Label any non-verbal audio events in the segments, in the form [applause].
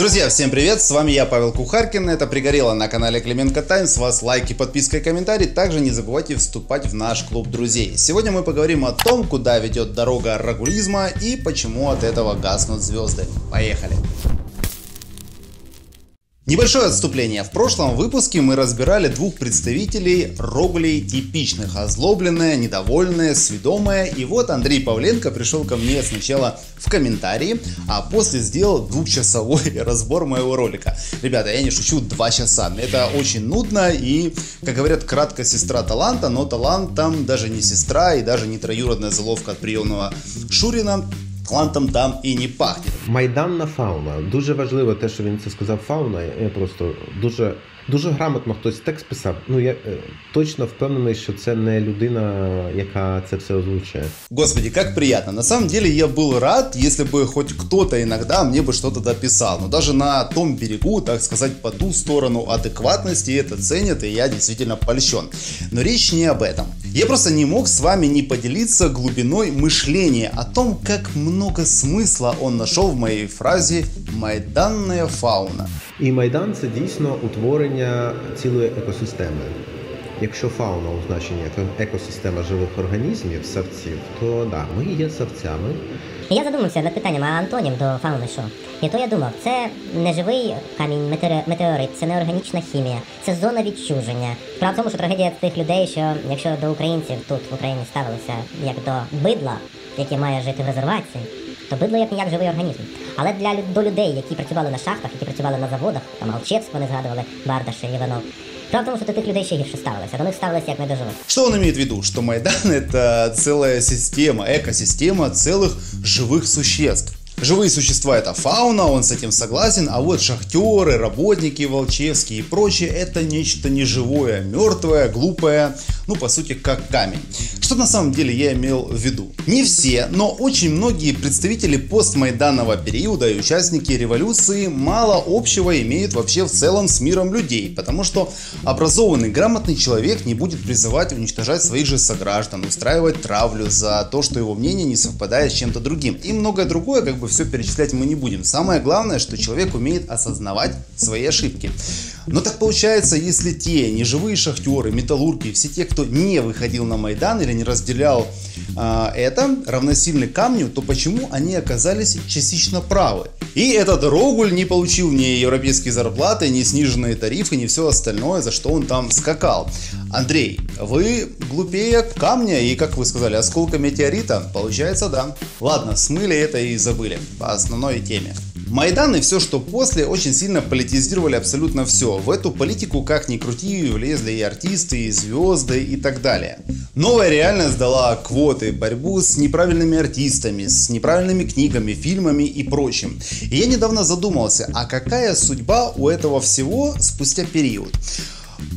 Друзья, всем привет, с вами я, Павел Кухаркин, это Пригорело на канале Клименко Тайм, с вас лайки, подписка и комментарий, также не забывайте вступать в наш клуб друзей. Сегодня мы поговорим о том, куда ведет дорога рагулизма и почему от этого гаснут звезды. Поехали! Небольшое отступление. В прошлом выпуске мы разбирали двух представителей рогулей типичных. Озлобленная, недовольная, сведомая. И вот Андрей Павленко пришел ко мне сначала в комментарии, а после сделал двухчасовой [laughs] разбор моего ролика. Ребята, я не шучу, два часа. Это очень нудно и, как говорят, кратко сестра таланта, но талант там даже не сестра и даже не троюродная заловка от приемного Шурина талантом там і не пахне. Майданна фауна. Дуже важливо те, що він це сказав фауна. Я просто дуже дуже грамотно хтось текст писав. Ну я е, точно впевнений, що це не людина, яка це все озвучує. Господи, как приятно. На самом деле я был рад, если бы хоть кто-то иногда мне бы что-то дописал. Но даже на том берегу, так сказать, по ту сторону адекватности это ценят, и я действительно польщен. Но речь не об этом. Я просто не мог с вами не поделиться глубиной мышления о том, как много смысла он нашел в моей фразе «майданная фауна». І майдан це дійсно утворення цілої екосистеми. Якщо фауна у значенні екосистема живих організмів, савців, то да, ми є савцями. Я задумався над питанням, а антонім до фауни що? І то я думав, це не живий камінь, метеорит, це не органічна хімія, це зона відчуження. Справа в тому, що трагедія тих людей, що якщо до українців тут в Україні ставилися як до бидла, яке має жити в резервації, то бидло як ніяк живий організм. Але для до людей, які працювали на шахтах, які працювали на заводах, там Алчевськ вони згадували, Бардаш і Іванов. Правда в том, что до таких людей ще гірше ставилися, до них ставилися як не до живих. Что он имеет в виду? Что Майдан это целая система, экосистема целых живых существ. Живые существа это фауна, он с этим согласен, а вот шахтеры, работники волчевские и прочее это нечто неживое, мертвое, глупое, ну по сути как камень. Что на самом деле я имел в виду? Не все, но очень многие представители постмайданного периода и участники революции мало общего имеют вообще в целом с миром людей, потому что образованный, грамотный человек не будет призывать уничтожать своих же сограждан, устраивать травлю за то, что его мнение не совпадает с чем-то другим и многое другое как бы все перечислять мы не будем. Самое главное, что человек умеет осознавать свои ошибки. Но так получается, если те неживые шахтеры, металлурги, все те, кто не выходил на Майдан или не разделял э, это, равносильны камню, то почему они оказались частично правы? И этот Рогуль не получил ни европейские зарплаты, ни сниженные тарифы, ни все остальное, за что он там скакал. Андрей, вы глупее камня и, как вы сказали, осколка метеорита? Получается, да. Ладно, смыли это и забыли по основной теме. Майдан и все, что после, очень сильно политизировали абсолютно все. В эту политику, как ни крути, влезли и артисты, и звезды, и так далее. Новая реальность дала квоты, борьбу с неправильными артистами, с неправильными книгами, фильмами и прочим. И я недавно задумался, а какая судьба у этого всего спустя период?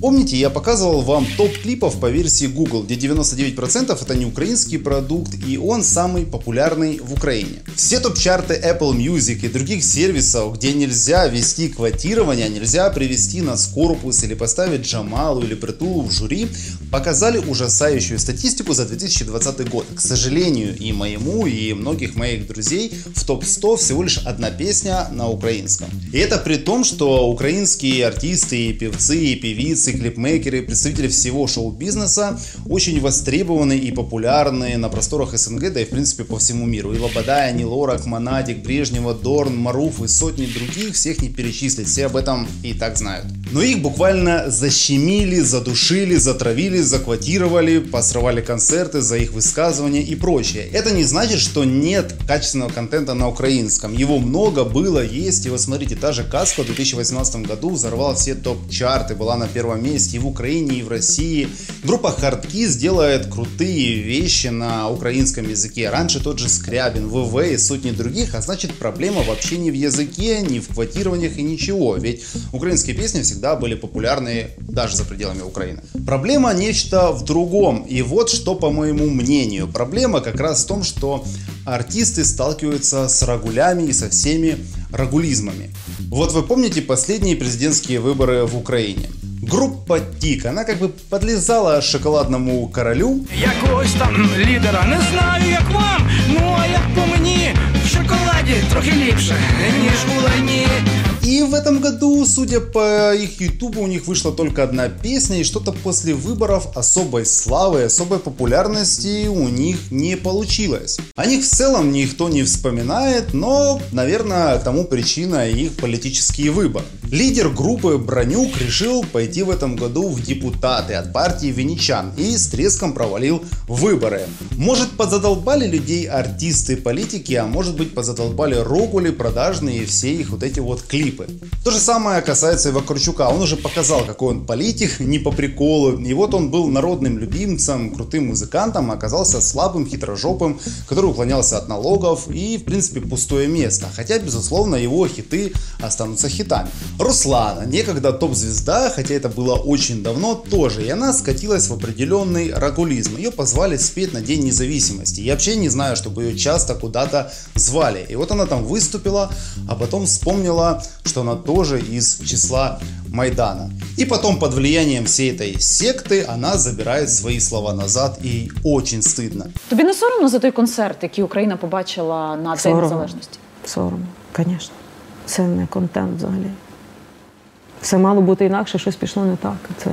Помните, я показывал вам топ клипов по версии Google, где 99% это не украинский продукт и он самый популярный в Украине. Все топ-чарты Apple Music и других сервисов, где нельзя вести квотирование, нельзя привести на корпус или поставить Джамалу или Притулу в жюри, показали ужасающую статистику за 2020 год. К сожалению, и моему, и многих моих друзей в топ-100 всего лишь одна песня на украинском. И это при том, что украинские артисты, и певцы, и певицы, клипмейкеры, представители всего шоу-бизнеса очень востребованы и популярны на просторах СНГ, да и в принципе по всему миру. И Лобода, Нилорак, Монатик, Брежнева, Дорн, Маруф и сотни других, всех не перечислить, все об этом и так знают. Но их буквально защемили, задушили, затравили, заквотировали, посрывали концерты за их высказывания и прочее. Это не значит, что нет качественного контента на украинском. Его много было, есть. И вот смотрите, та же Каска в 2018 году взорвала все топ-чарты, была на первом месте и в Украине, и в России. Группа Hardkiss делает крутые вещи на украинском языке. Раньше тот же Скрябин, ВВ и сотни других, а значит проблема вообще не в языке, не в квотированиях и ничего. Ведь украинские песни всегда были популярны даже за пределами Украины. Проблема не нечто в другом. И вот что, по моему мнению, проблема как раз в том, что артисты сталкиваются с рагулями и со всеми рагулизмами. Вот вы помните последние президентские выборы в Украине? Группа Тик, она как бы подлезала шоколадному королю. Якогось там лідера не знаю, як вам, ну а як по мені в шоколаді трохи ліпше, ніж у лайні. в этом году, судя по их ютубу, у них вышла только одна песня, и что-то после выборов особой славы, особой популярности у них не получилось. О них в целом никто не вспоминает, но, наверное, тому причина их политический выбор. Лидер группы Бронюк решил пойти в этом году в депутаты от партии Венечан и с треском провалил выборы. Может позадолбали людей артисты, политики, а может быть позадолбали Рогули, продажные и все их вот эти вот клипы. То же самое касается и Вакарчука. Он уже показал, какой он политик, не по приколу. И вот он был народным любимцем, крутым музыкантом, а оказался слабым, хитрожопым, который уклонялся от налогов и, в принципе, пустое место. Хотя, безусловно, его хиты останутся хитами. Руслана, некогда топ-звезда, хотя это было очень давно, тоже. И она скатилась в определенный рагулизм. Ее позвали спеть на День независимости. Я вообще не знаю, чтобы ее часто куда-то звали. И вот она там выступила, а потом вспомнила, что она тоже из числа Майдана. И потом под влиянием всей этой секты она забирает свои слова назад и ей очень стыдно. Тобі не соромно за той концерт, який Україна побачила на День Соромно. Незалежності? Соромно, звісно. Це не контент взагалі. Все мало бути інакше, щось пішло не так. Це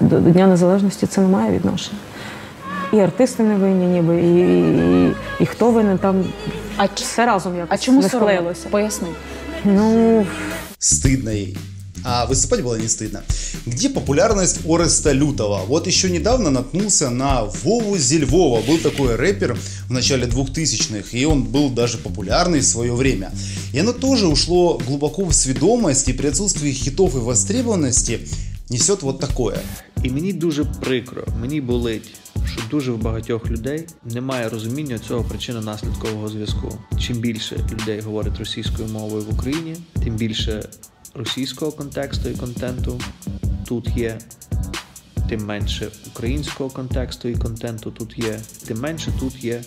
до до Дня Незалежності це не має відношення. І артисти не винні, ніби, і, і, і, і хто винен там. А ч- все разом якось А чому соромно? склеїлося. Поясни. Ну, Стыдно ей. А выступать было не стыдно. Где популярность Ореста Лютого? Вот еще недавно наткнулся на Вову Зельвова. Был такой рэпер в начале 2000-х, и он был даже популярный в свое время. И оно тоже ушло глубоко в сведомость, и при отсутствии хитов и востребованности несет вот такое. І мені дуже прикро, мені болить, що дуже в багатьох людей немає розуміння цього причинно-наслідкового зв'язку. Чим більше людей говорить російською мовою в Україні, тим більше російського контексту і контенту тут є, тим менше українського контексту і контенту тут є, тим менше тут є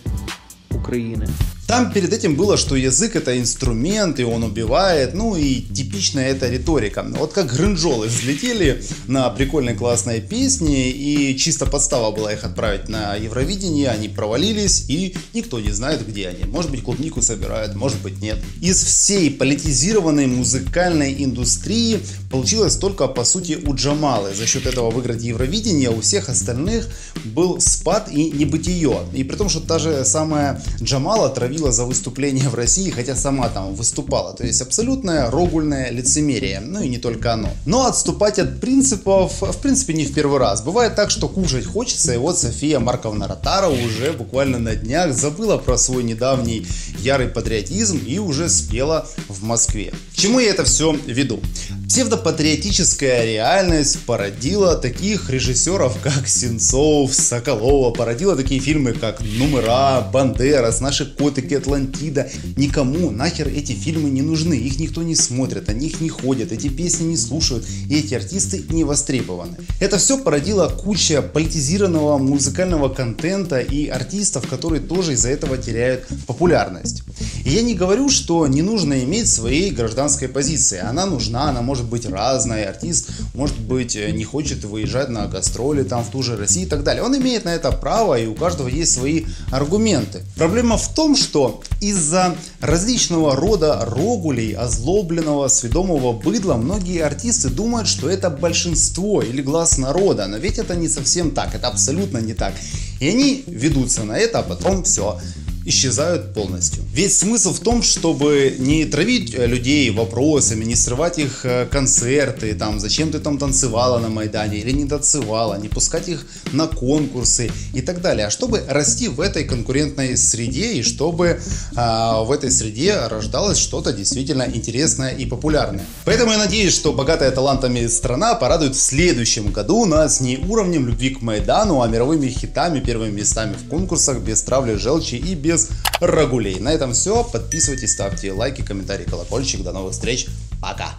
України. Там перед этим было, что язык это инструмент, и он убивает, ну и типичная эта риторика. Вот как гринжолы взлетели на прикольной классной песне, и чисто подстава была их отправить на Евровидение, они провалились, и никто не знает, где они. Может быть, клубнику собирают, может быть, нет. Из всей политизированной музыкальной индустрии получилось только, по сути, у Джамалы. За счет этого выиграть Евровидение у всех остальных был спад и небытие. И при том, что та же самая Джамала травила за выступление в России, хотя сама там выступала. То есть абсолютное рогульное лицемерие. Ну и не только оно. Но отступать от принципов, в принципе, не в первый раз. Бывает так, что кушать хочется, и вот София Марковна Ротара уже буквально на днях забыла про свой недавний ярый патриотизм и уже спела в Москве. К чему я это все веду? Псевдопатриотическая реальность породила таких режиссеров, как Сенцов, Соколова, породила такие фильмы, как «Номера», «Бандерас», «Наши котики», «Атлантида». Никому нахер эти фильмы не нужны, их никто не смотрит, о них не ходят, эти песни не слушают, и эти артисты не востребованы. Это все породило куча политизированного музыкального контента и артистов, которые тоже из-за этого теряют популярность. И я не говорю, что не нужно иметь своей гражданской позиции. Она нужна, она может быть разная. Артист, может быть, э, не хочет выезжать на гастроли там в ту же Россию и так далее. Он имеет на это право, и у каждого есть свои аргументы. Проблема в том, что из-за различного рода рогулей, озлобленного, сведомого быдла, многие артисты думают, что это большинство или глаз народа. Но ведь это не совсем так, это абсолютно не так. И они ведутся на это, а потом все исчезают полностью. Ведь смысл в том, чтобы не травить э, людей вопросами, не срывать их э, концерты, там, зачем ты там танцевала на Майдане или не танцевала, не пускать их на конкурсы и так далее, а чтобы расти в этой конкурентной среде и чтобы а, в этой среде рождалось что-то действительно интересное и популярное. Поэтому я надеюсь, что богатая талантами страна порадует в следующем году нас не уровнем любви к Майдану, а мировыми хитами, первыми местами в конкурсах без травли желчи и без рагулей. На этом все. Подписывайтесь, ставьте лайки, комментарии, колокольчик. До новых встреч. Пока.